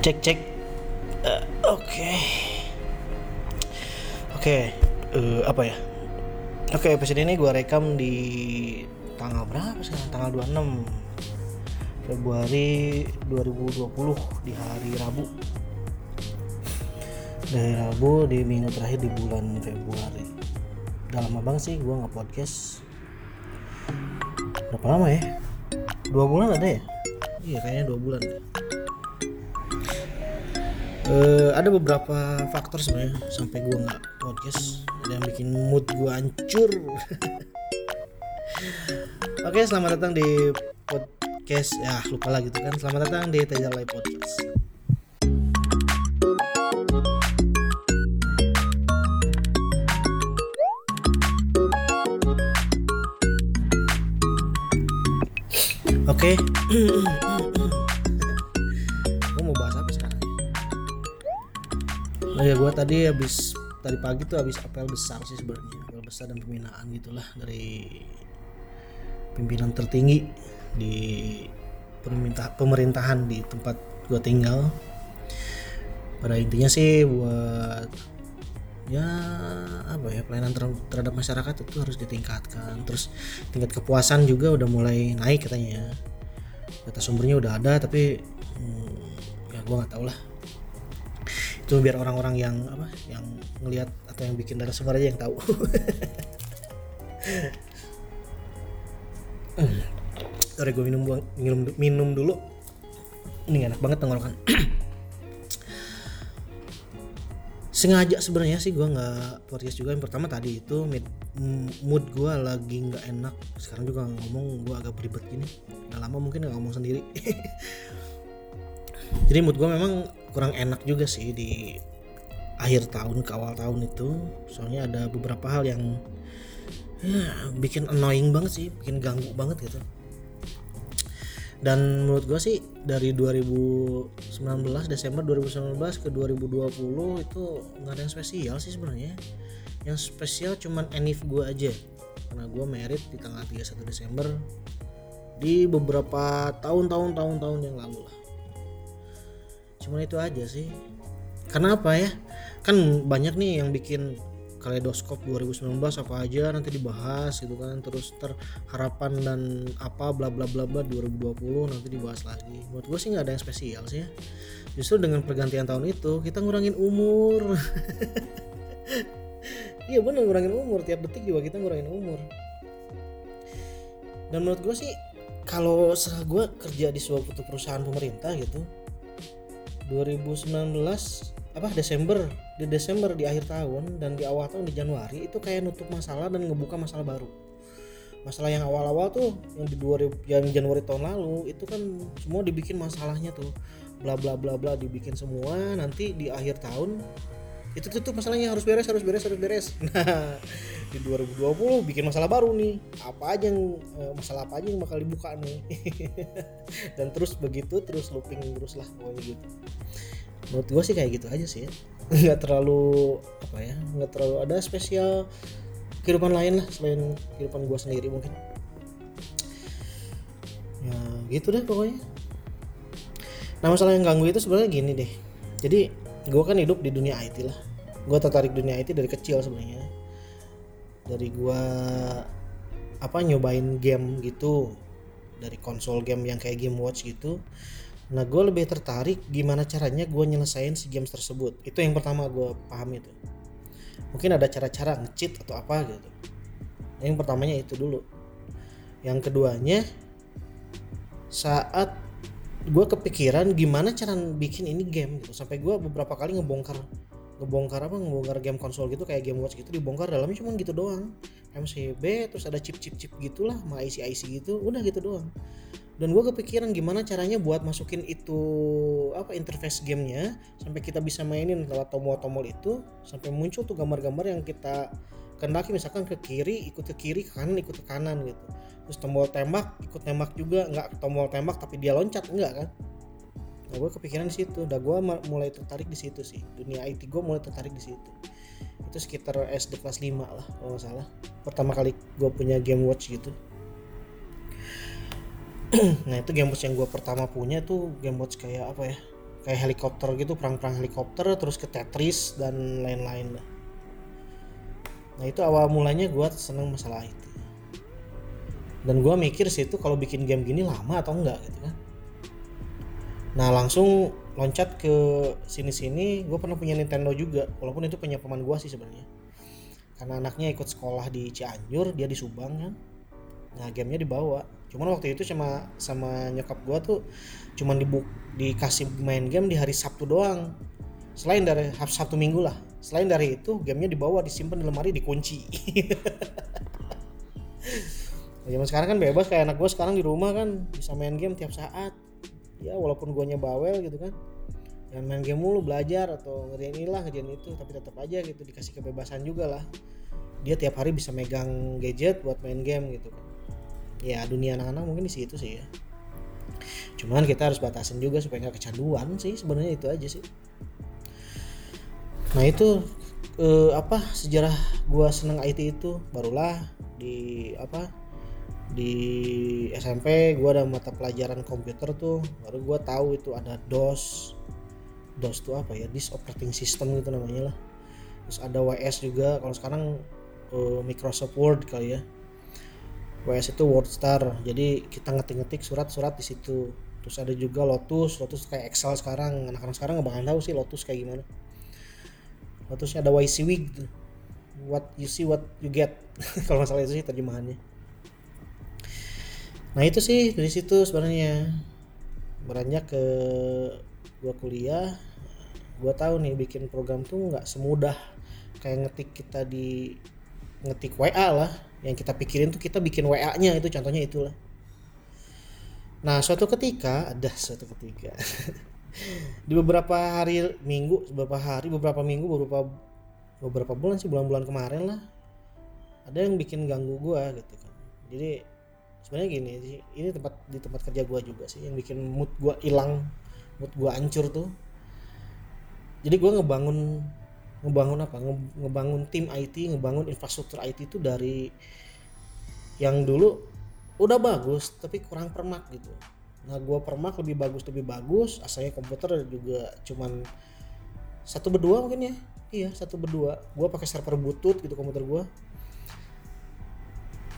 cek cek. Eh, oke. Oke eh, apa ya? Oke episode ini gue rekam di tanggal berapa sekarang? Tanggal 26 Februari 2020 di hari Rabu. Dari Rabu di minggu terakhir di bulan Februari. Udah lama banget sih gue nggak podcast berapa lama ya? Dua bulan ada ya? Iya kayaknya dua bulan. deh. Eh, ada beberapa faktor sebenarnya sampai gue nggak podcast. Ada yang bikin mood gue hancur. Oke selamat datang di podcast. Ya lupa lagi tuh kan. Selamat datang di Teja Live Podcast. Oke, gue ya gue tadi habis tadi pagi tuh habis apel besar sih sebenarnya. Apel besar dan pembinaan gitulah dari pimpinan tertinggi di pemerintah pemerintahan di tempat gue tinggal. Pada intinya sih buat ya apa ya pelayanan ter- terhadap masyarakat itu harus ditingkatkan. Terus tingkat kepuasan juga udah mulai naik katanya. Data sumbernya udah ada tapi hmm, ya gua nggak tahu lah itu biar orang-orang yang apa yang ngelihat atau yang bikin data sumber aja yang tahu. Sorry gue minum minum minum dulu. Ini enak banget tenggorokan. Sengaja sebenarnya sih gue nggak podcast juga. Yang pertama tadi itu mid- mood gue lagi nggak enak. Sekarang juga ngomong gue agak beribet gini. Nggak lama mungkin nggak ngomong sendiri. Jadi mood gue memang kurang enak juga sih di akhir tahun ke awal tahun itu. Soalnya ada beberapa hal yang ya, bikin annoying banget sih bikin ganggu banget gitu. Dan menurut gue sih dari 2019 Desember 2019 ke 2020 itu nggak ada yang spesial sih sebenarnya. Yang spesial cuman enif gue aja. Karena gue merit di tanggal 31 Desember di beberapa tahun-tahun tahun-tahun yang lalu lah cuman itu aja sih. Karena apa ya? Kan banyak nih yang bikin kaleidoskop 2019 apa aja nanti dibahas gitu kan. Terus ter harapan dan apa bla bla bla bla 2020 nanti dibahas lagi. Menurut gue sih nggak ada yang spesial sih ya. Justru dengan pergantian tahun itu kita ngurangin umur. Iya bener ngurangin umur. Tiap detik juga kita ngurangin umur. Dan menurut gue sih kalau gue kerja di sebuah perusahaan pemerintah gitu 2019 apa Desember di Desember di akhir tahun dan di awal tahun di Januari itu kayak nutup masalah dan ngebuka masalah baru. Masalah yang awal-awal tuh yang di 2000 yang Januari tahun lalu itu kan semua dibikin masalahnya tuh. Bla bla bla bla dibikin semua nanti di akhir tahun itu tuh, tuh masalahnya harus beres harus beres harus beres. Nah di 2020 bikin masalah baru nih. Apa aja yang eh, masalah apa aja yang bakal dibuka nih? Dan terus begitu terus looping terus lah pokoknya gitu. Menurut gue sih kayak gitu aja sih ya. nggak terlalu apa ya nggak terlalu ada spesial kehidupan lain lah selain kehidupan gue sendiri mungkin. Ya gitu deh pokoknya. Nah masalah yang ganggu itu sebenarnya gini deh. Jadi gue kan hidup di dunia IT lah gue tertarik dunia IT dari kecil sebenarnya dari gue apa nyobain game gitu dari konsol game yang kayak game watch gitu Nah gue lebih tertarik gimana caranya gue nyelesain si games tersebut. Itu yang pertama gue pahami itu. Mungkin ada cara-cara nge-cheat atau apa gitu. Yang pertamanya itu dulu. Yang keduanya saat gue kepikiran gimana cara bikin ini game gitu. Sampai gue beberapa kali ngebongkar ngebongkar apa ngebongkar game konsol gitu kayak game watch gitu dibongkar dalamnya cuma gitu doang MCB terus ada chip chip chip gitulah sama IC IC gitu udah gitu doang dan gue kepikiran gimana caranya buat masukin itu apa interface gamenya sampai kita bisa mainin lewat tombol-tombol itu sampai muncul tuh gambar-gambar yang kita kendaki misalkan ke kiri ikut ke kiri ke kanan ikut ke kanan gitu. Terus tombol tembak ikut tembak juga. Nggak tombol tembak tapi dia loncat. Enggak kan? Nah gue kepikiran di situ. Udah gue mulai tertarik di situ sih. Dunia IT gue mulai tertarik di situ. Itu sekitar SD kelas 5 lah kalau nggak salah. Pertama kali gue punya game watch gitu. Nah itu game watch yang gue pertama punya tuh game watch kayak apa ya? Kayak helikopter gitu perang-perang helikopter terus ke Tetris dan lain-lain lah nah itu awal mulanya gue seneng masalah itu dan gue mikir sih itu kalau bikin game gini lama atau enggak gitu kan. Nah langsung loncat ke sini-sini gue pernah punya Nintendo juga walaupun itu punya paman gue sih sebenarnya. Karena anaknya ikut sekolah di Cianjur dia di Subang kan. Nah gamenya dibawa. Cuman waktu itu sama sama nyokap gue tuh cuman dibuk dikasih main game di hari Sabtu doang. Selain dari Sabtu Minggu lah selain dari itu gamenya dibawa disimpan di lemari dikunci. Zaman sekarang kan bebas kayak anak gue sekarang di rumah kan bisa main game tiap saat. Ya walaupun gue bawel gitu kan. Yang main game mulu belajar atau ngerjain inilah ngerjain itu tapi tetap aja gitu dikasih kebebasan juga lah. Dia tiap hari bisa megang gadget buat main game gitu kan. Ya dunia anak-anak mungkin di situ sih ya. Cuman kita harus batasin juga supaya nggak kecanduan sih sebenarnya itu aja sih nah itu eh, apa sejarah gua seneng IT itu barulah di apa di SMP gua ada mata pelajaran komputer tuh baru gua tahu itu ada DOS. DOS itu apa ya? Disk operating system gitu namanya lah. Terus ada WS juga kalau sekarang uh, Microsoft Word kali ya. WS itu WordStar. Jadi kita ngetik-ngetik surat-surat di situ. Terus ada juga Lotus. Lotus kayak Excel sekarang. Anak-anak sekarang nggak bakal tahu sih Lotus kayak gimana Lotusnya ada WYSIWYG gitu. what you see what you get. Kalau masalah itu sih terjemahannya. Nah itu sih dari situ sebenarnya. Beranjak ke gua kuliah. Gua tahu nih bikin program tuh nggak semudah kayak ngetik kita di ngetik WA lah. Yang kita pikirin tuh kita bikin WA-nya itu contohnya itulah. Nah suatu ketika ada suatu ketika di beberapa hari minggu beberapa hari beberapa minggu beberapa beberapa bulan sih bulan-bulan kemarin lah. Ada yang bikin ganggu gua gitu kan. Jadi sebenarnya gini sih ini tempat di tempat kerja gua juga sih yang bikin mood gua hilang mood gua hancur tuh. Jadi gue ngebangun ngebangun apa? Ngebangun tim IT ngebangun infrastruktur IT itu dari yang dulu udah bagus tapi kurang permak gitu nah gue permak lebih bagus lebih bagus asalnya komputer juga cuman satu berdua mungkin ya iya satu berdua gue pakai server butut gitu komputer gue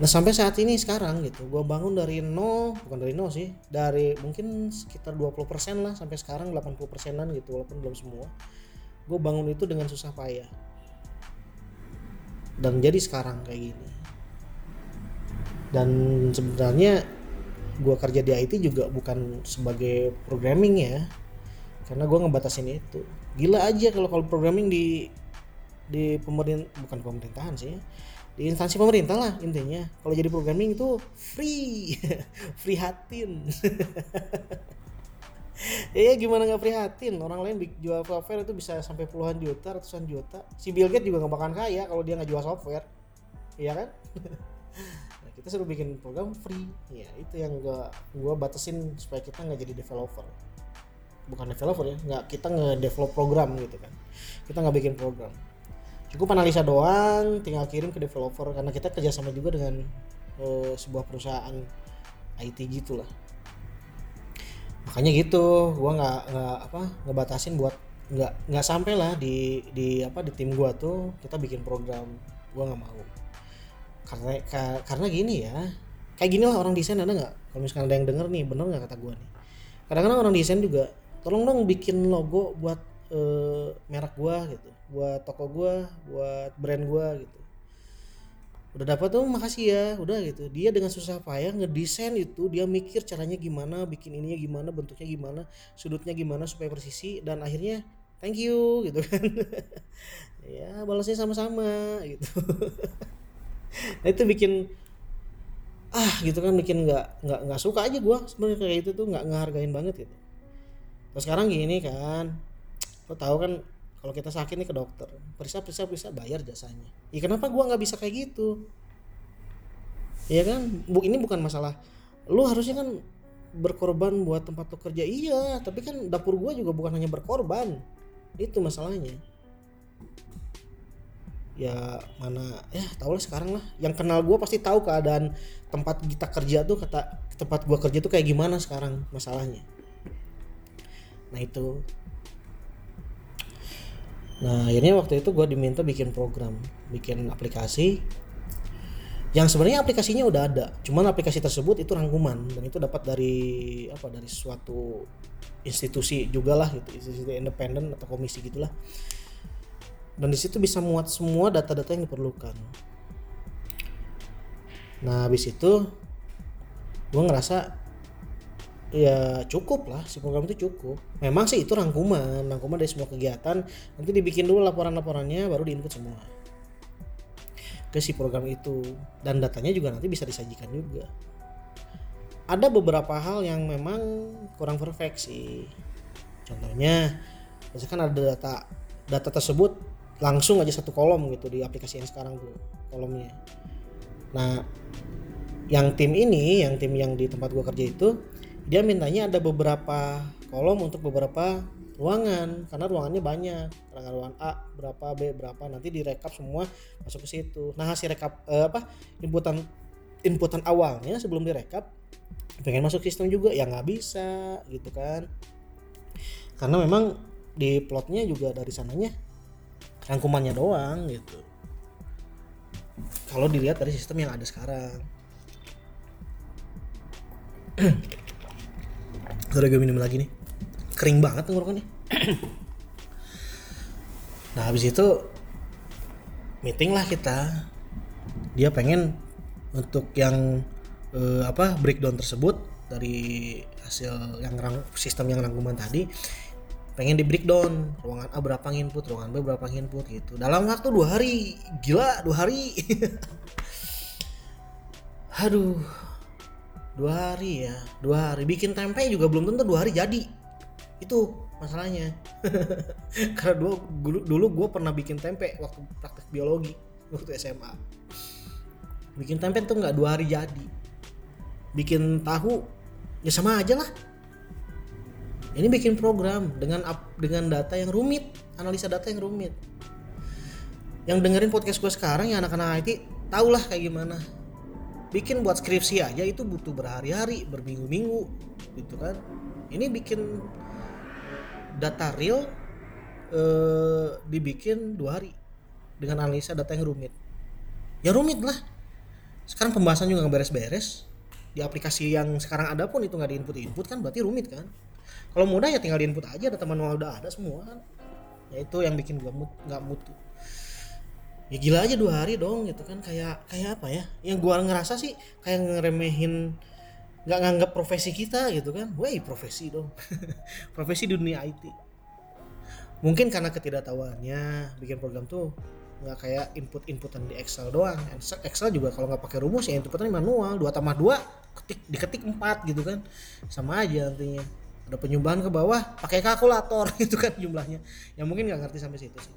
Nah sampai saat ini sekarang gitu, gue bangun dari nol, bukan dari nol sih, dari mungkin sekitar 20% lah sampai sekarang 80 persenan gitu, walaupun belum semua. Gue bangun itu dengan susah payah. Dan jadi sekarang kayak gini. Dan sebenarnya gue kerja di IT juga bukan sebagai programming ya, karena gue ngebatasin itu. Gila aja kalau kalau programming di di pemerintah bukan pemerintahan sih di instansi pemerintah lah intinya. Kalau jadi programming itu free free hatin. Ya gimana nggak prihatin orang lain jual software itu bisa sampai puluhan juta ratusan juta. Si Bill Gates juga nggak bakalan kaya kalau dia nggak jual software. Iya kan kita suruh bikin program free. Ya itu yang gua gua batasin supaya kita nggak jadi developer. Bukan developer ya nggak kita nge-develop program gitu kan. Kita nggak bikin program. Cukup analisa doang tinggal kirim ke developer karena kita kerjasama juga dengan uh, sebuah perusahaan IT gitulah makanya gitu gua nggak nggak apa ngebatasin buat nggak nggak sampai lah di di apa di tim gua tuh kita bikin program. Gua nggak mau karena ka, karena gini ya. Kayak gini lah orang desain ada nggak? Kalau misalkan ada yang denger nih bener nggak kata gua nih? Kadang-kadang orang desain juga tolong dong bikin logo buat uh, merek gua gitu. Buat toko gua buat brand gua gitu. Udah dapat tuh makasih ya. Udah gitu. Dia dengan susah payah ngedesain itu dia mikir caranya gimana bikin ininya gimana bentuknya gimana sudutnya gimana supaya presisi dan akhirnya thank you gitu kan. Ya balasnya sama-sama gitu nah itu bikin ah gitu kan bikin nggak nggak nggak suka aja gua sebenarnya kayak itu tuh nggak ngehargain banget gitu. Terus sekarang gini kan lo tahu kan kalau kita sakit nih ke dokter periksa periksa periksa bayar jasanya. Ya kenapa gua nggak bisa kayak gitu? Ya kan? Bu ini bukan masalah. Lu harusnya kan berkorban buat tempat lo kerja. Iya tapi kan dapur gua juga bukan hanya berkorban. Itu masalahnya ya mana ya tau lah sekarang lah. Yang kenal gua pasti tahu keadaan tempat kita kerja tuh kata tempat gua kerja tuh kayak gimana sekarang masalahnya. Nah itu. Nah akhirnya waktu itu gue diminta bikin program bikin aplikasi. Yang sebenarnya aplikasinya udah ada cuman aplikasi tersebut itu rangkuman dan itu dapat dari apa dari suatu institusi juga lah gitu institusi independen atau komisi gitulah dan di situ bisa muat semua data-data yang diperlukan. Nah habis itu gue ngerasa ya cukup lah si program itu cukup. Memang sih itu rangkuman rangkuman dari semua kegiatan. Nanti dibikin dulu laporan-laporannya baru diinput semua. Ke si program itu. Dan datanya juga nanti bisa disajikan juga. Ada beberapa hal yang memang kurang perfect sih. Contohnya misalkan ada data data tersebut langsung aja satu kolom gitu di aplikasi yang sekarang tuh kolomnya. Nah yang tim ini yang tim yang di tempat gua kerja itu dia mintanya ada beberapa kolom untuk beberapa ruangan karena ruangannya banyak. Ruangan ruangan A berapa B berapa nanti direkap semua masuk ke situ. Nah hasil rekap eh, apa inputan inputan awalnya sebelum direkap pengen masuk sistem juga ya nggak bisa gitu kan. Karena memang di plotnya juga dari sananya rangkumannya doang gitu kalau dilihat dari sistem yang ada sekarang Udah gue minum lagi nih. Kering banget tenggorokannya. nah habis itu meeting lah kita. Dia pengen untuk yang eh, apa breakdown tersebut dari hasil yang rang, sistem yang rangkuman tadi pengen di breakdown. Ruangan A berapa input ruangan B berapa input gitu. Dalam waktu dua hari. Gila dua hari. Aduh. Dua hari ya dua hari. Bikin tempe juga belum tentu dua hari jadi. Itu masalahnya. Karena dulu dulu, dulu gue pernah bikin tempe waktu praktek biologi waktu SMA bikin tempe tuh nggak dua hari jadi. Bikin tahu ya sama aja lah ini bikin program dengan dengan data yang rumit analisa data yang rumit. Yang dengerin podcast gue sekarang ya anak-anak IT tau lah kayak gimana. Bikin buat skripsi aja itu butuh berhari-hari berminggu-minggu gitu kan. Ini bikin data real eh, dibikin dua hari dengan analisa data yang rumit. Ya rumit lah. Sekarang pembahasan juga nggak beres-beres. Di aplikasi yang sekarang ada pun itu nggak diinput input kan berarti rumit kan kalau mudah ya tinggal diinput aja data manual udah ada semua. Kan ya itu yang bikin gua nggak mutu ya gila aja dua hari dong gitu kan. Kayak kayak apa ya? Yang gua ngerasa sih kayak ngeremehin nggak nganggap profesi kita gitu kan. Woi profesi dong. Profesi dunia IT mungkin karena ketidaktahuannya bikin program tuh nggak kayak input inputan di Excel doang. Excel juga kalau nggak pakai rumus ya inputannya manual. Dua tambah dua ketik diketik empat gitu kan. Sama aja artinya ada penyumbang ke bawah pakai kalkulator itu kan jumlahnya. Yang mungkin nggak ngerti sampai situ sih.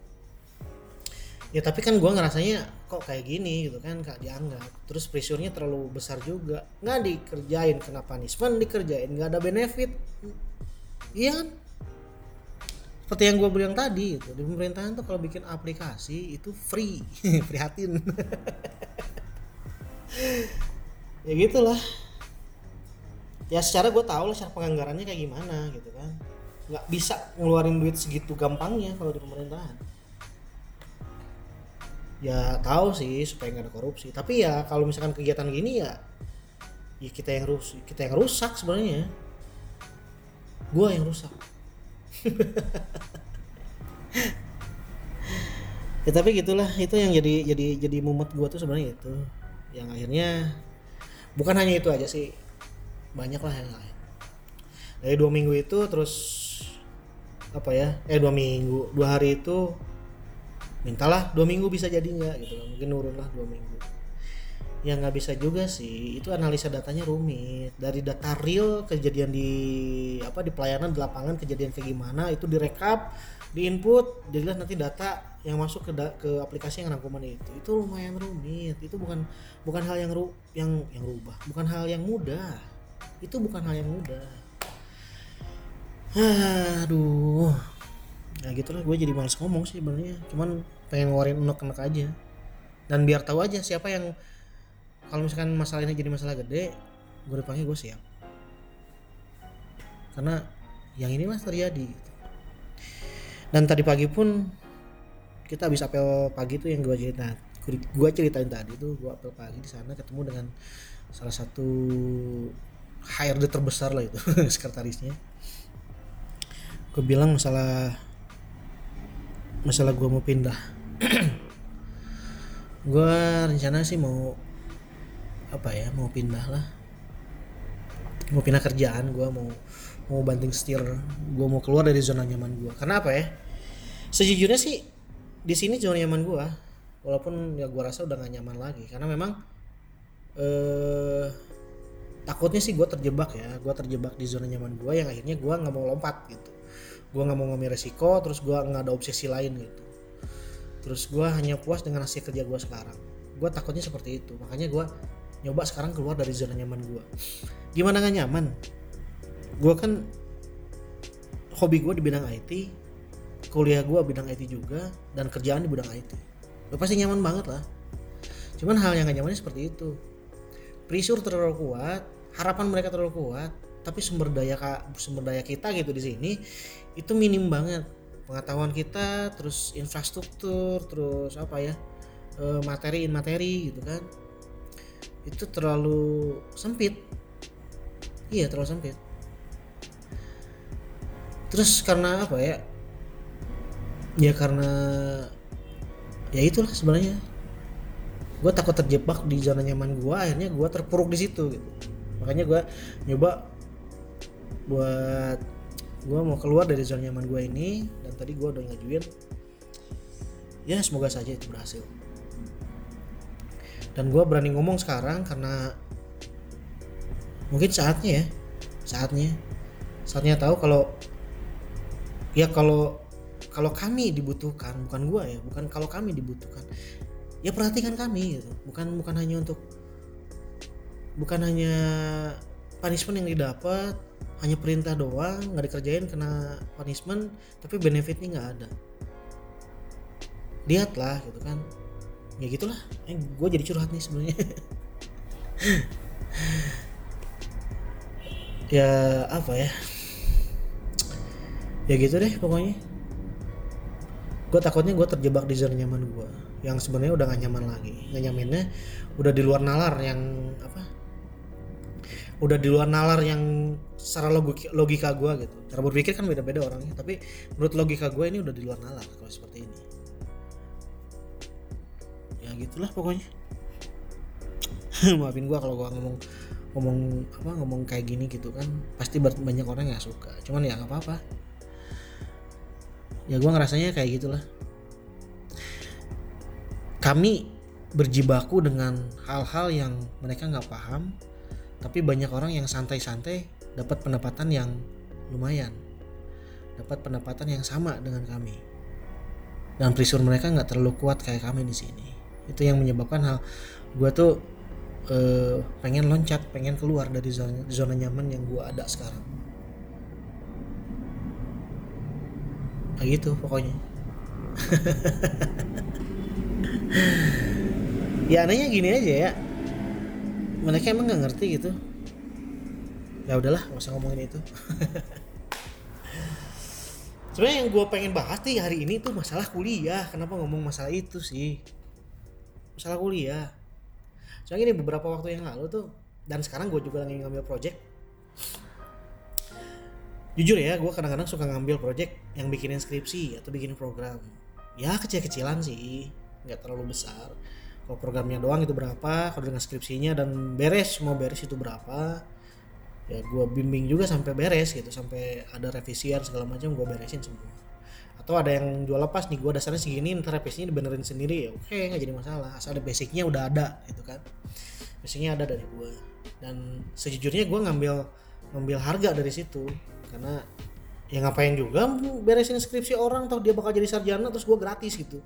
Ya tapi kan gue ngerasanya kok kayak gini gitu kan gak dianggap. Terus pressure-nya terlalu besar juga. Nggak dikerjain kena punishment dikerjain nggak ada benefit. Iya kan? Seperti yang gue bilang tadi itu di pemerintahan tuh kalau bikin aplikasi itu free prihatin. Ya gitulah ya secara gue tahu lah cara penganggarannya kayak gimana gitu kan. Nggak bisa ngeluarin duit segitu gampangnya kalau di pemerintahan. Ya tahu sih supaya nggak ada korupsi. Tapi ya kalau misalkan kegiatan gini ya ya kita yang rusak kita yang rusak sebenarnya. Gua yang rusak. Ya tapi gitulah. Itu yang jadi jadi jadi mumet gua tuh sebenarnya itu. Yang akhirnya bukan hanya itu aja sih banyak lah yang lain. Dari dua minggu itu terus apa ya eh dua minggu dua hari itu mintalah dua minggu bisa jadi nggak gitu mungkin nurun lah dua minggu. Ya nggak bisa juga sih. Itu analisa datanya rumit. Dari data real kejadian di apa di pelayanan di lapangan kejadian kayak gimana itu direkap di input jadilah nanti data yang masuk ke da, ke aplikasi yang rangkuman itu. Itu lumayan rumit. Itu bukan bukan hal yang ru, yang yang rubah. Bukan hal yang mudah itu bukan hal yang mudah. Aduh. Ya gitulah gue jadi males ngomong sih sebenarnya. Cuman pengen ngeluarin unek-unek aja. Dan biar tahu aja siapa yang kalau misalkan masalah ini jadi masalah gede gue dipanggil gue siap. Karena yang inilah terjadi gitu. dan tadi pagi pun kita habis apel pagi tuh yang gue cerita gue ceritain tadi tuh gue apel pagi di sana ketemu dengan salah satu HRD terbesar lah itu sekretarisnya. Gue bilang masalah masalah gue mau pindah. Gue rencana sih mau apa ya mau pindah lah. Mau pindah kerjaan gue mau mau banting setir. Gue mau keluar dari zona nyaman gue karena apa ya? Sejujurnya sih di sini zona nyaman gue walaupun ya gue rasa udah gak nyaman lagi. Karena memang eh takutnya sih gue terjebak ya gue terjebak di zona nyaman gue yang akhirnya gue nggak mau lompat gitu. Gue nggak mau ngambil resiko terus gue nggak ada obsesi lain gitu. Terus gue hanya puas dengan hasil kerja gue sekarang. Gue takutnya seperti itu makanya gue nyoba sekarang keluar dari zona nyaman gue gimana gak nyaman? Gue kan hobi gue di bidang IT kuliah gue bidang IT juga dan kerjaan di bidang IT lo pasti nyaman banget lah. Cuman hal yang gak nyamannya seperti itu. Pressure terlalu kuat harapan mereka terlalu kuat tapi sumber daya sumber daya kita gitu di sini itu minim banget. Pengetahuan kita terus infrastruktur terus apa ya eh, materi materi gitu kan. Itu terlalu sempit. Iya terlalu sempit. Terus karena apa ya? Ya karena ya itulah sebenarnya. Gue takut terjebak di zona nyaman gue akhirnya gue terpuruk di situ gitu makanya gue nyoba buat gue mau keluar dari zona nyaman gue ini dan tadi gue udah ngajuin ya semoga saja itu berhasil. Dan gue berani ngomong sekarang karena mungkin saatnya ya saatnya saatnya tahu kalau ya kalau kalau kami dibutuhkan bukan gue ya bukan kalau kami dibutuhkan ya perhatikan kami gitu. Bukan bukan hanya untuk bukan hanya punishment yang didapat hanya perintah doang nggak dikerjain kena punishment tapi benefitnya nggak ada. Lihatlah gitu kan. Ya gitulah. Eh, gue jadi curhat nih sebenarnya. Ya apa ya? Ya gitu deh pokoknya. Gue takutnya gue terjebak di zona nyaman gue yang sebenarnya udah gak nyaman lagi. Gak nyamannya udah di luar nalar yang apa udah di luar nalar yang secara logika, gue gitu. Cara berpikir kan beda-beda orangnya tapi menurut logika gue ini udah di luar nalar kalau seperti ini. Gitulah pokoknya. Maafin gua kalau gua ngomong ngomong apa ngomong kayak gini gitu kan. Pasti banyak orang yang suka cuman ya nggak apa-apa. Ya gua ngerasanya kayak gitulah. Kami berjibaku dengan hal-hal yang mereka nggak paham tapi banyak orang yang santai-santai dapat pendapatan yang lumayan. Dapat pendapatan yang sama dengan kami. Dan pressure mereka nggak terlalu kuat kayak kami di sini. Itu yang menyebabkan hal gue tuh uh, pengen loncat pengen keluar dari zona, zona nyaman yang gue ada sekarang. Kayak gitu pokoknya. Ya anehnya gini aja ya mereka emang nggak ngerti gitu. Ya udahlah nggak usah ngomongin itu. Sebenarnya yang gue pengen bahas nih hari ini tuh masalah kuliah. Kenapa ngomong masalah itu sih? Masalah kuliah. Soalnya ini beberapa waktu yang lalu tuh dan sekarang gue juga lagi ngambil project. Jujur ya gue kadang-kadang suka ngambil project yang bikinin skripsi atau bikin program. Ya kecil-kecilan sih. Nggak terlalu besar kalau programnya doang itu berapa kalau dengan skripsinya dan beres mau beres itu berapa. Ya gue bimbing juga sampai beres gitu sampai ada revisian segala macam gue beresin semua. Atau ada yang jual lepas nih gue dasarnya segini ntar revisinya dibenerin sendiri ya oke nggak jadi masalah. Asal ada basicnya udah ada gitu kan. Basicnya ada dari gue dan sejujurnya gue ngambil ngambil harga dari situ. Karena ya ngapain juga beresin skripsi orang atau dia bakal jadi sarjana terus gue gratis gitu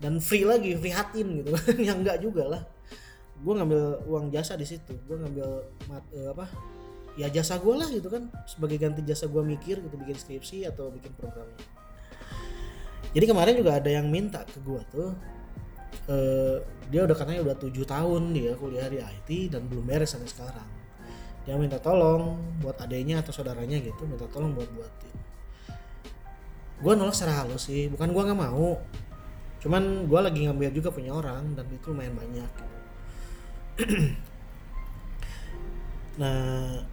dan free lagi free hatin gitu. Kan yang enggak juga lah. Gue ngambil uang jasa di situ. Gue ngambil mat, eh, apa ya jasa gue lah gitu kan. Sebagai ganti jasa gue mikir gitu bikin skripsi atau bikin programnya jadi kemarin juga ada yang minta ke gue tuh uh, dia udah katanya udah tujuh tahun dia kuliah di IT dan belum beres sampai sekarang. Dia minta tolong buat adanya atau saudaranya gitu minta tolong buat buatin. Gue nolak secara halus sih bukan gue nggak mau cuman gue lagi ngambil juga punya orang dan itu lumayan banyak. Nah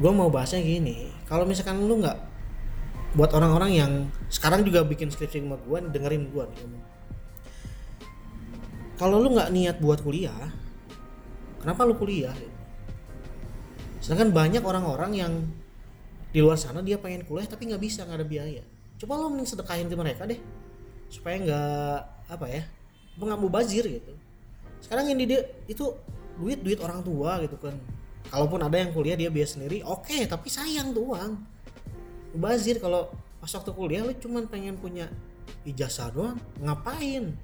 gue mau bahasnya gini kalau misalkan lu nggak buat orang-orang yang sekarang juga bikin skripsi sama gue dengerin gue nih kalau lu nggak niat buat kuliah kenapa lu kuliah? Sedangkan banyak orang-orang yang di luar sana dia pengen kuliah tapi nggak bisa nggak ada biaya. Coba lo mending sedekahin ke mereka deh supaya nggak apa ya nggak mau bazir gitu. Sekarang ini dia itu duit duit orang tua gitu kan. Kalaupun ada yang kuliah dia biaya sendiri oke okay, tapi sayang tuh uang. Bazir kalau pas waktu kuliah lu cuman pengen punya ijazah doang ngapain?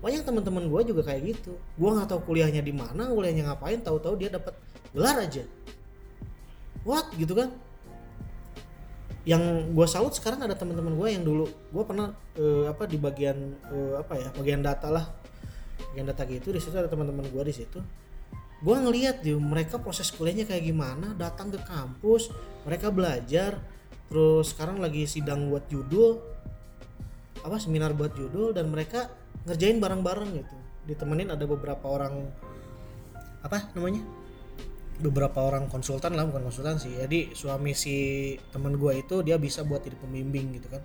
Banyak teman-teman gue juga kayak gitu. Gue nggak tahu kuliahnya di mana kuliahnya ngapain tahu-tahu dia dapat gelar aja. What? Gitu kan yang gue salut sekarang ada teman-teman gue yang dulu gue pernah uh, apa di bagian uh, apa ya bagian data lah. Bagian data gitu di situ ada teman-teman gue di situ. Gue ngeliat tuh mereka proses kuliahnya kayak gimana datang ke kampus mereka belajar terus sekarang lagi sidang buat judul apa seminar buat judul dan mereka ngerjain bareng-bareng gitu. Ditemenin ada beberapa orang apa namanya beberapa orang konsultan lah bukan konsultan sih. Jadi suami si teman gue itu dia bisa buat jadi pembimbing gitu kan.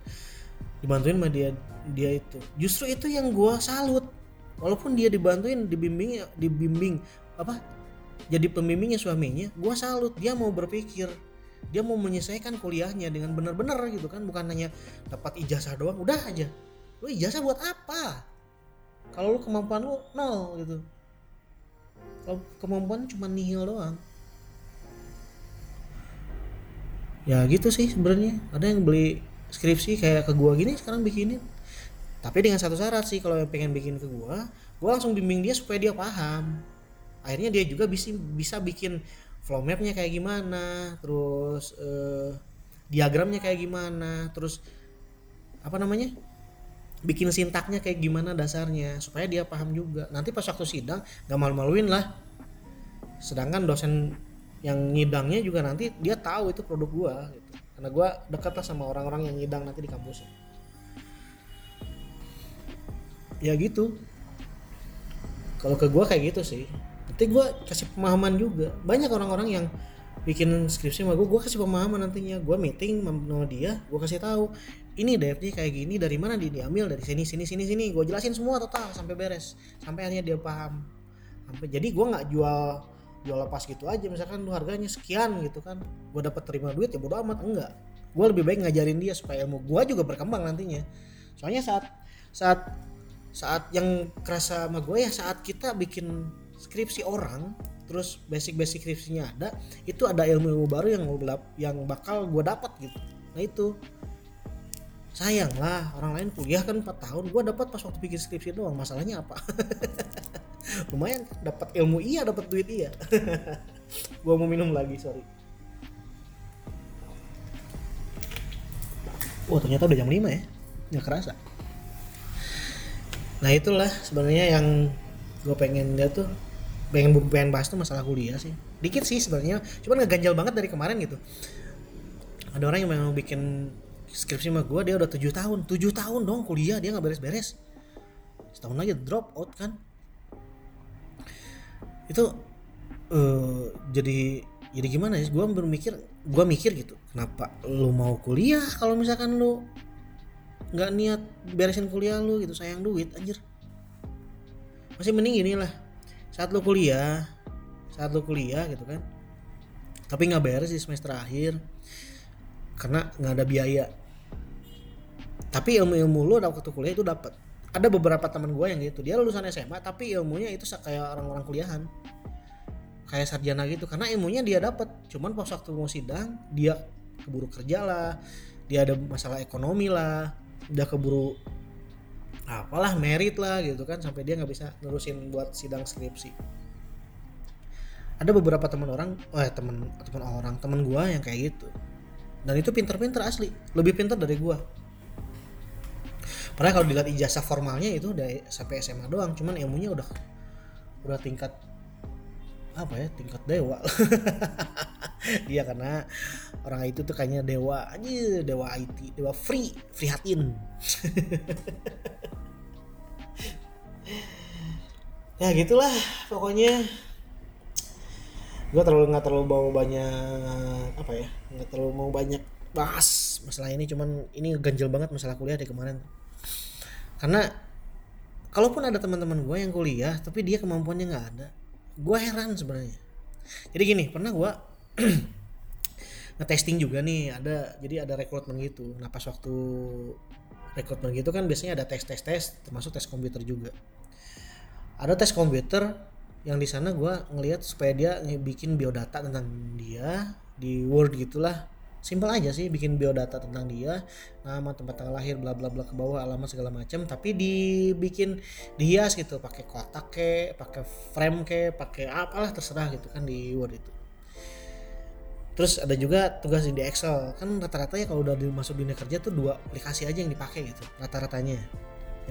Dibantuin sama dia dia itu. Justru itu yang gue salut. Walaupun dia dibantuin dibimbing dibimbing apa jadi pembimbingnya suaminya gue salut. Dia mau berpikir dia mau menyelesaikan kuliahnya dengan benar-benar gitu kan. Bukan hanya dapat ijazah doang udah aja. Lu ijazah buat apa? Kalau lu kemampuan lu nol gitu kemampuan cuma nihil doang. Ya gitu sih sebenarnya. Ada yang beli skripsi kayak ke gua gini sekarang bikinin. Tapi dengan satu syarat sih kalau yang pengen bikin ke gua gua langsung bimbing dia supaya dia paham. Akhirnya dia juga bisa bisa bikin flow mapnya kayak gimana terus eh, diagramnya kayak gimana terus apa namanya bikin sintaknya kayak gimana dasarnya supaya dia paham juga. Nanti pas waktu sidang gak malu-maluin lah. Sedangkan dosen yang ngidangnya juga nanti dia tahu itu produk gua gitu. Karena gua dekat lah sama orang-orang yang ngidang nanti di kampus. Ya gitu. Kalau ke gua kayak gitu sih. Nanti gua kasih pemahaman juga. Banyak orang-orang yang bikin skripsi sama gue gue kasih pemahaman nantinya. Gue meeting sama dia gue kasih tahu ini DFG kayak gini dari mana dia diambil? Dari sini sini sini sini. Gue jelasin semua total sampai beres. Sampai akhirnya dia paham. Sampai jadi gue nggak jual jual lepas gitu aja. Misalkan lu harganya sekian gitu kan gue dapat terima duit ya bodo amat enggak. Gue lebih baik ngajarin dia supaya ilmu gue juga berkembang nantinya. Soalnya saat saat saat yang kerasa sama gue ya saat kita bikin skripsi orang terus basic-basic skripsinya ada itu ada ilmu-ilmu baru yang yang bakal gue dapat gitu. Nah itu sayang lah orang lain kuliah kan 4 tahun gue dapat pas waktu bikin skripsi doang masalahnya apa? Lumayan dapat ilmu iya dapat duit iya. Gue mau minum lagi sorry. Wah oh, ternyata udah jam 5 ya? Nggak kerasa. Nah itulah sebenarnya yang gue pengen dia tuh pengen pengen bahas tuh masalah kuliah sih. Dikit sih sebenarnya cuman nggak ganjal banget dari kemarin gitu. Ada orang yang mau bikin skripsi sama gue dia udah tujuh tahun. Tujuh tahun dong kuliah dia nggak beres-beres. Setahun lagi drop out kan. Itu uh, jadi jadi gimana ya? Gue berpikir gue mikir gitu kenapa lu mau kuliah kalau misalkan lu nggak niat beresin kuliah lu gitu sayang duit anjir. Masih mending gini lah saat lu kuliah saat lu kuliah gitu kan. Tapi nggak beres di semester akhir karena nggak ada biaya tapi ilmu-ilmu lu waktu kuliah itu dapat ada beberapa teman gue yang gitu. Dia lulusan SMA tapi ilmunya itu kayak orang-orang kuliahan. Kayak sarjana gitu karena ilmunya dia dapat cuman pas waktu mau sidang dia keburu kerja lah dia ada masalah ekonomi lah udah keburu apalah merit lah gitu kan sampai dia nggak bisa nerusin buat sidang skripsi. Ada beberapa teman orang eh teman teman orang teman gua yang kayak gitu. Dan itu pinter-pinter asli lebih pinter dari gua padahal kalau dilihat ijazah formalnya itu udah sampai SMA doang cuman ilmunya udah udah tingkat apa ya tingkat dewa. Dia karena orang itu tuh kayaknya dewa aja dewa IT dewa free free hatin. Ya gitulah pokoknya. Gue terlalu nggak terlalu mau banyak apa ya nggak terlalu mau banyak bahas masalah ini cuman ini ganjel banget masalah kuliah dari kemarin karena kalaupun ada teman-teman gue yang kuliah tapi dia kemampuannya nggak ada gue heran sebenarnya. Jadi gini pernah gue ngetesting juga nih ada jadi ada rekrutmen gitu. Nah pas waktu rekrutmen gitu kan biasanya ada tes tes tes termasuk tes komputer juga. Ada tes komputer yang di sana gue ngelihat supaya dia bikin biodata tentang dia di Word gitulah simpel aja sih bikin biodata tentang dia nama tempat tanggal lahir bla bla bla ke bawah alamat segala macam tapi dibikin dihias gitu pakai kotak ke pakai frame ke pakai apalah terserah gitu kan di Word itu. Terus ada juga tugas di Excel. Kan rata-rata ya kalau udah dimasuk dunia kerja tuh dua aplikasi aja yang dipakai gitu rata-ratanya.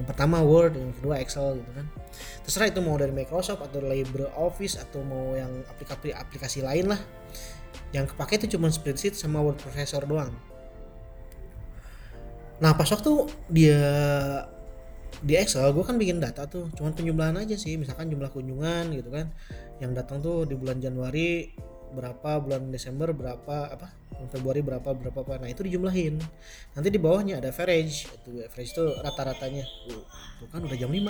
Yang pertama Word yang kedua Excel gitu kan. Terserah itu mau dari Microsoft atau LibreOffice atau mau yang aplikasi aplikasi lain lah yang kepake itu cuma spreadsheet sama word processor doang. Nah pas waktu dia di Excel gue kan bikin data tuh cuman penjumlahan aja sih. Misalkan jumlah kunjungan gitu kan. Yang datang tuh di bulan Januari berapa bulan Desember berapa apa Februari berapa berapa apa. Nah itu dijumlahin. Nanti di bawahnya ada average. Itu average itu rata-ratanya. Uh, tuh kan udah jam 5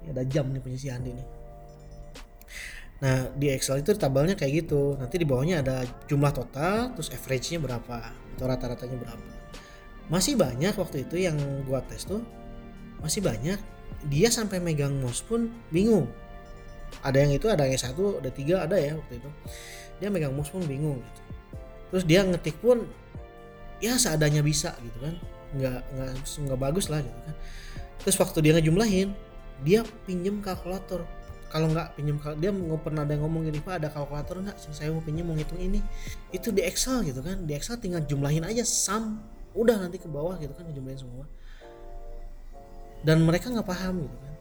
ini ada jam nih punya si Andi Nah di Excel itu tabelnya kayak gitu. Nanti di bawahnya ada jumlah total, terus average-nya berapa atau rata-ratanya berapa. Masih banyak waktu itu yang gua tes tuh, masih banyak. Dia sampai megang mouse pun bingung. Ada yang itu, ada yang satu, ada tiga, ada ya waktu itu. Dia megang mouse pun bingung gitu. Terus dia ngetik pun ya seadanya bisa gitu kan. Nggak nggak nggak bagus lah gitu kan. Terus waktu dia ngejumlahin, dia pinjem kalkulator kalau nggak pinjam dia nggak pernah ada yang ngomong gini pak ada kalkulator nggak? Saya mau pinjam mau ngitung ini. Itu di Excel gitu kan di Excel tinggal jumlahin aja sum udah nanti ke bawah gitu kan jumlahin semua. Dan mereka nggak paham gitu kan.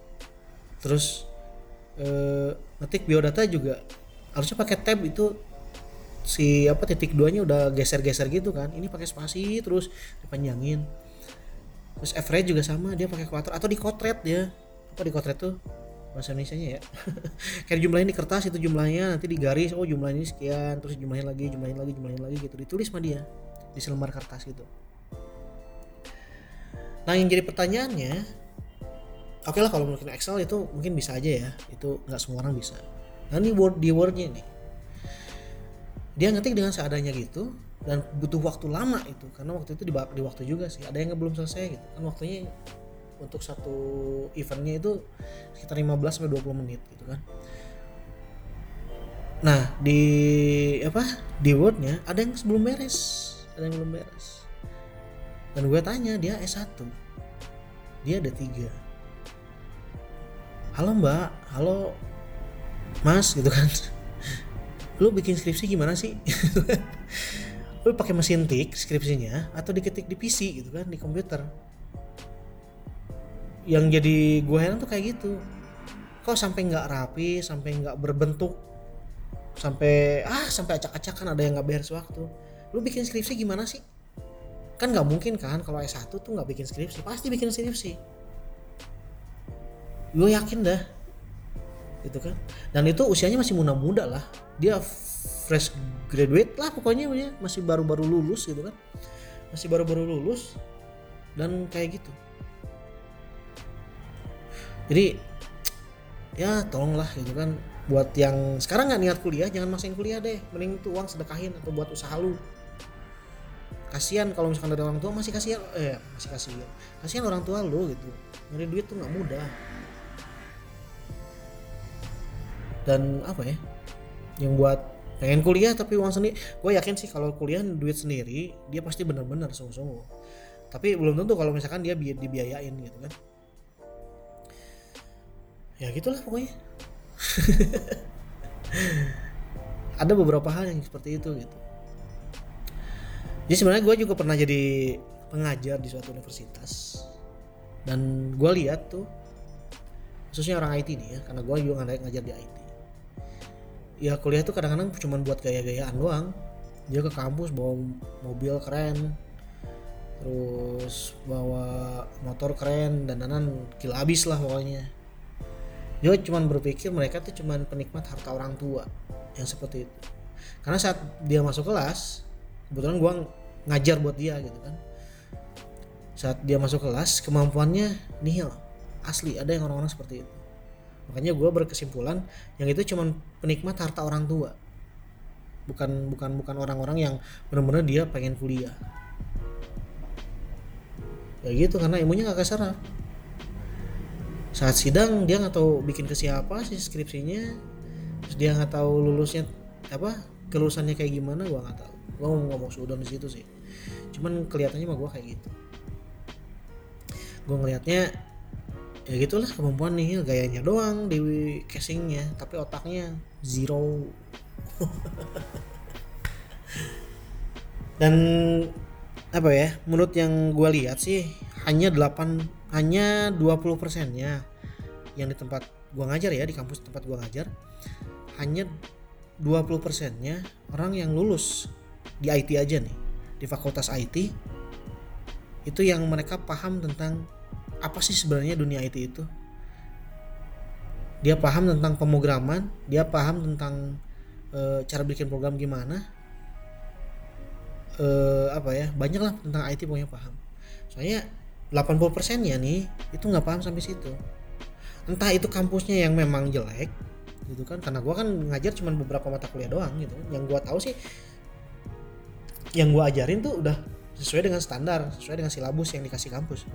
Terus eh, ngetik biodata juga harusnya pakai tab itu si apa titik duanya udah geser-geser gitu kan. Ini pakai spasi terus dipanjangin. Terus average juga sama dia pakai kalkulator atau di kotret dia. Apa di kotret tuh bahasa Indonesia nya ya. Kayak jumlahin di kertas itu jumlahnya nanti digaris oh jumlah ini sekian terus jumlahin lagi jumlahin lagi jumlahin lagi gitu. Ditulis sama dia di selembar kertas gitu. Nah yang jadi pertanyaannya oke okay lah kalau mungkin Excel itu mungkin bisa aja ya. Itu nggak semua orang bisa. Nah ini word di wordnya nih dia ngetik dengan seadanya gitu dan butuh waktu lama itu. Karena waktu itu di waktu juga sih. Ada yang belum selesai gitu. Kan waktunya untuk satu eventnya itu sekitar 15 sampai 20 menit gitu kan. Nah, di apa? Di Wordnya ada yang sebelum beres, ada yang belum beres. Dan gue tanya dia S1. Dia ada tiga. Halo Mbak, halo Mas gitu kan. Lu bikin skripsi gimana sih? lu pakai mesin tik skripsinya atau diketik di PC gitu kan di komputer yang jadi gue heran tuh kayak gitu. Kok sampai nggak rapi sampai nggak berbentuk sampai ah sampai acak-acakan ada yang nggak beres waktu lu bikin skripsi gimana sih? Kan nggak mungkin kan kalau S1 tuh nggak bikin skripsi pasti bikin skripsi. Gue yakin dah. Gitu kan? Dan itu usianya masih muda-muda lah. Dia fresh graduate lah pokoknya masih baru-baru lulus gitu kan? Masih baru-baru lulus dan kayak gitu jadi ya tolonglah gitu kan. Buat yang sekarang nggak niat kuliah jangan maksain kuliah deh. Mending itu uang sedekahin atau buat usaha lu. Kasihan kalau misalkan dari orang tua masih kasihan eh masih kasihan. Kasihan orang tua lu gitu. Nyari duit tuh nggak mudah. Dan apa ya? Yang buat pengen kuliah tapi uang sendiri gue yakin sih kalau kuliah duit sendiri dia pasti bener-bener sungguh-sungguh. Tapi belum tentu kalau misalkan dia bi dibiayain gitu kan ya gitulah pokoknya. Ada beberapa hal yang seperti itu gitu. Jadi sebenarnya gue juga pernah jadi pengajar di suatu universitas. Dan gue lihat tuh khususnya orang IT nih ya karena gue juga ngajar di IT ya kuliah tuh kadang-kadang cuma buat gaya-gayaan doang. Dia ke kampus bawa mobil keren terus bawa motor keren dan danan gila abis lah pokoknya dia cuma berpikir mereka tuh cuma penikmat harta orang tua yang seperti itu. Karena saat dia masuk kelas kebetulan gua ngajar buat dia gitu kan. Saat dia masuk kelas kemampuannya nihil asli ada yang orang-orang seperti itu. Makanya gue berkesimpulan yang itu cuma penikmat harta orang tua. Bukan bukan bukan orang-orang yang benar-benar dia pengen kuliah. Ya gitu karena ilmunya gak keserap saat sidang dia nggak tahu bikin ke siapa sih skripsinya. Terus dia nggak tahu lulusnya apa kelulusannya kayak gimana gua nggak tahu. Gua mau ngomong sudah di situ sih. Cuman kelihatannya mah gua kayak gitu. Gua ngelihatnya ya gitulah kemampuan nih gayanya doang di casingnya tapi otaknya zero. Dan apa ya menurut yang gue lihat sih hanya 8 hanya 20 persennya yang di tempat gue ngajar ya di kampus tempat gue ngajar hanya 20 persennya orang yang lulus di IT aja nih di fakultas IT itu yang mereka paham tentang apa sih sebenarnya dunia IT itu. Dia paham tentang pemrograman dia paham tentang e, cara bikin program gimana. E, apa ya banyak lah tentang IT pokoknya paham. Soalnya 80% nya nih itu nggak paham sampai situ. Entah itu kampusnya yang memang jelek gitu kan. Karena gua kan ngajar cuma beberapa mata kuliah doang gitu. Yang gua tahu sih yang gua ajarin tuh udah sesuai dengan standar sesuai dengan silabus yang dikasih kampus.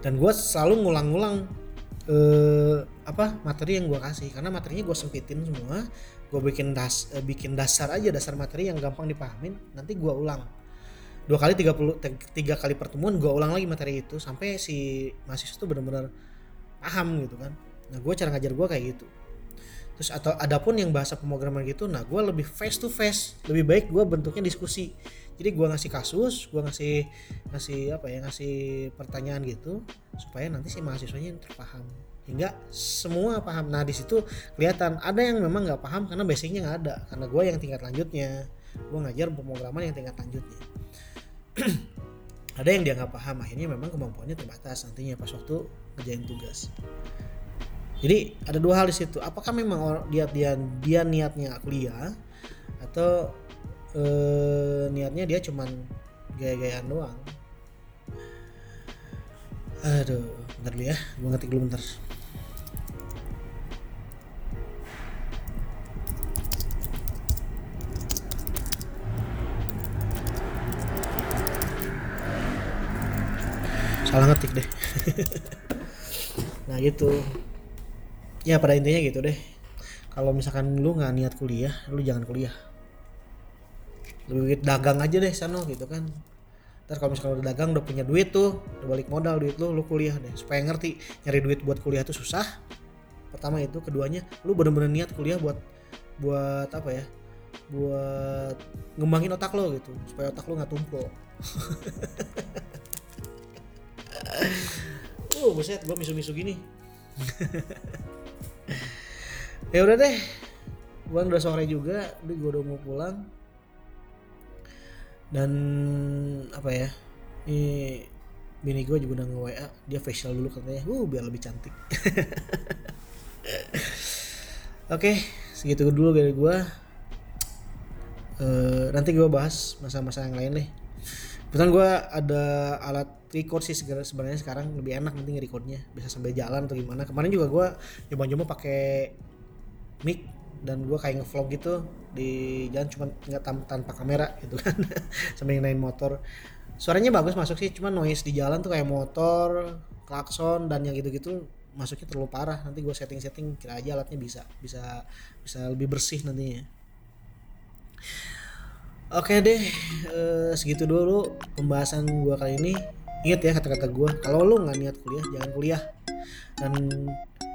Dan gue selalu ngulang-ngulang eh, apa materi yang gue kasih. Karena materinya gue sempitin semua gue bikin das eh, bikin dasar aja dasar materi yang gampang dipahamin nanti gue ulang dua kali tiga puluh tiga kali pertemuan gue ulang lagi materi itu sampai si mahasiswa itu benar-benar paham gitu kan. Nah gue cara ngajar gue kayak gitu. Terus atau adapun yang bahasa pemrograman gitu nah gue lebih face to face lebih baik gue bentuknya diskusi. Jadi gue ngasih kasus gue ngasih ngasih apa ya ngasih pertanyaan gitu supaya nanti si mahasiswanya yang terpaham. Hingga semua paham. Nah di situ kelihatan ada yang memang nggak paham karena basicnya nggak ada. Karena gue yang tingkat lanjutnya. Gue ngajar pemrograman yang tingkat lanjutnya ada yang dia nggak paham akhirnya memang kemampuannya terbatas nantinya pas waktu ngerjain tugas. Jadi ada dua hal di situ. Apakah memang dia dia dia niatnya kuliah atau eh, niatnya dia cuman gaya-gayaan doang? Aduh bentar dulu ya gue ngetik dulu bentar salah ngetik deh. Nah gitu. Ya pada intinya gitu deh. Kalau misalkan lu nggak niat kuliah lu jangan kuliah. Lebih dagang aja deh sana gitu kan. Ntar kalau misalnya udah dagang udah punya duit tuh udah balik modal duit lu lu kuliah deh. Supaya ngerti nyari duit buat kuliah tuh susah. Pertama itu keduanya lu bener-bener niat kuliah buat buat apa ya? Buat ngembangin otak lo gitu. Supaya otak lo nggak tumpul uh buset gua misu-misu gini. Ya udah deh. Gua udah sore juga udah gua udah mau pulang. Dan apa ya ini bini gue juga udah nge WA dia facial dulu katanya. Uh biar lebih cantik. Oke segitu dulu dari gue uh, nanti gue bahas masa-masa yang lain deh Kebetulan gue ada alat record sih sebenarnya sekarang lebih enak nanti nge-recordnya bisa sambil jalan atau gimana. Kemarin juga gue nyoba-nyoba pakai mic dan gue kayak ngevlog gitu di jalan cuma nggak tanpa kamera gitu kan sambil naik motor. Suaranya bagus masuk sih cuma noise di jalan tuh kayak motor klakson dan yang gitu-gitu masuknya terlalu parah. Nanti gue setting-setting kira aja alatnya bisa bisa bisa lebih bersih nantinya oke deh e, segitu dulu pembahasan gue kali ini. Ingat ya kata-kata gue kalau lu nggak niat kuliah jangan kuliah. Dan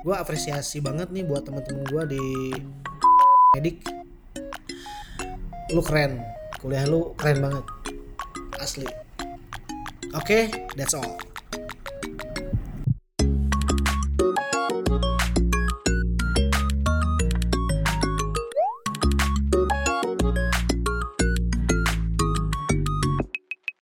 gue apresiasi banget nih buat teman-teman gue di medik. Lu keren kuliah lu keren banget asli. Oke okay, that's all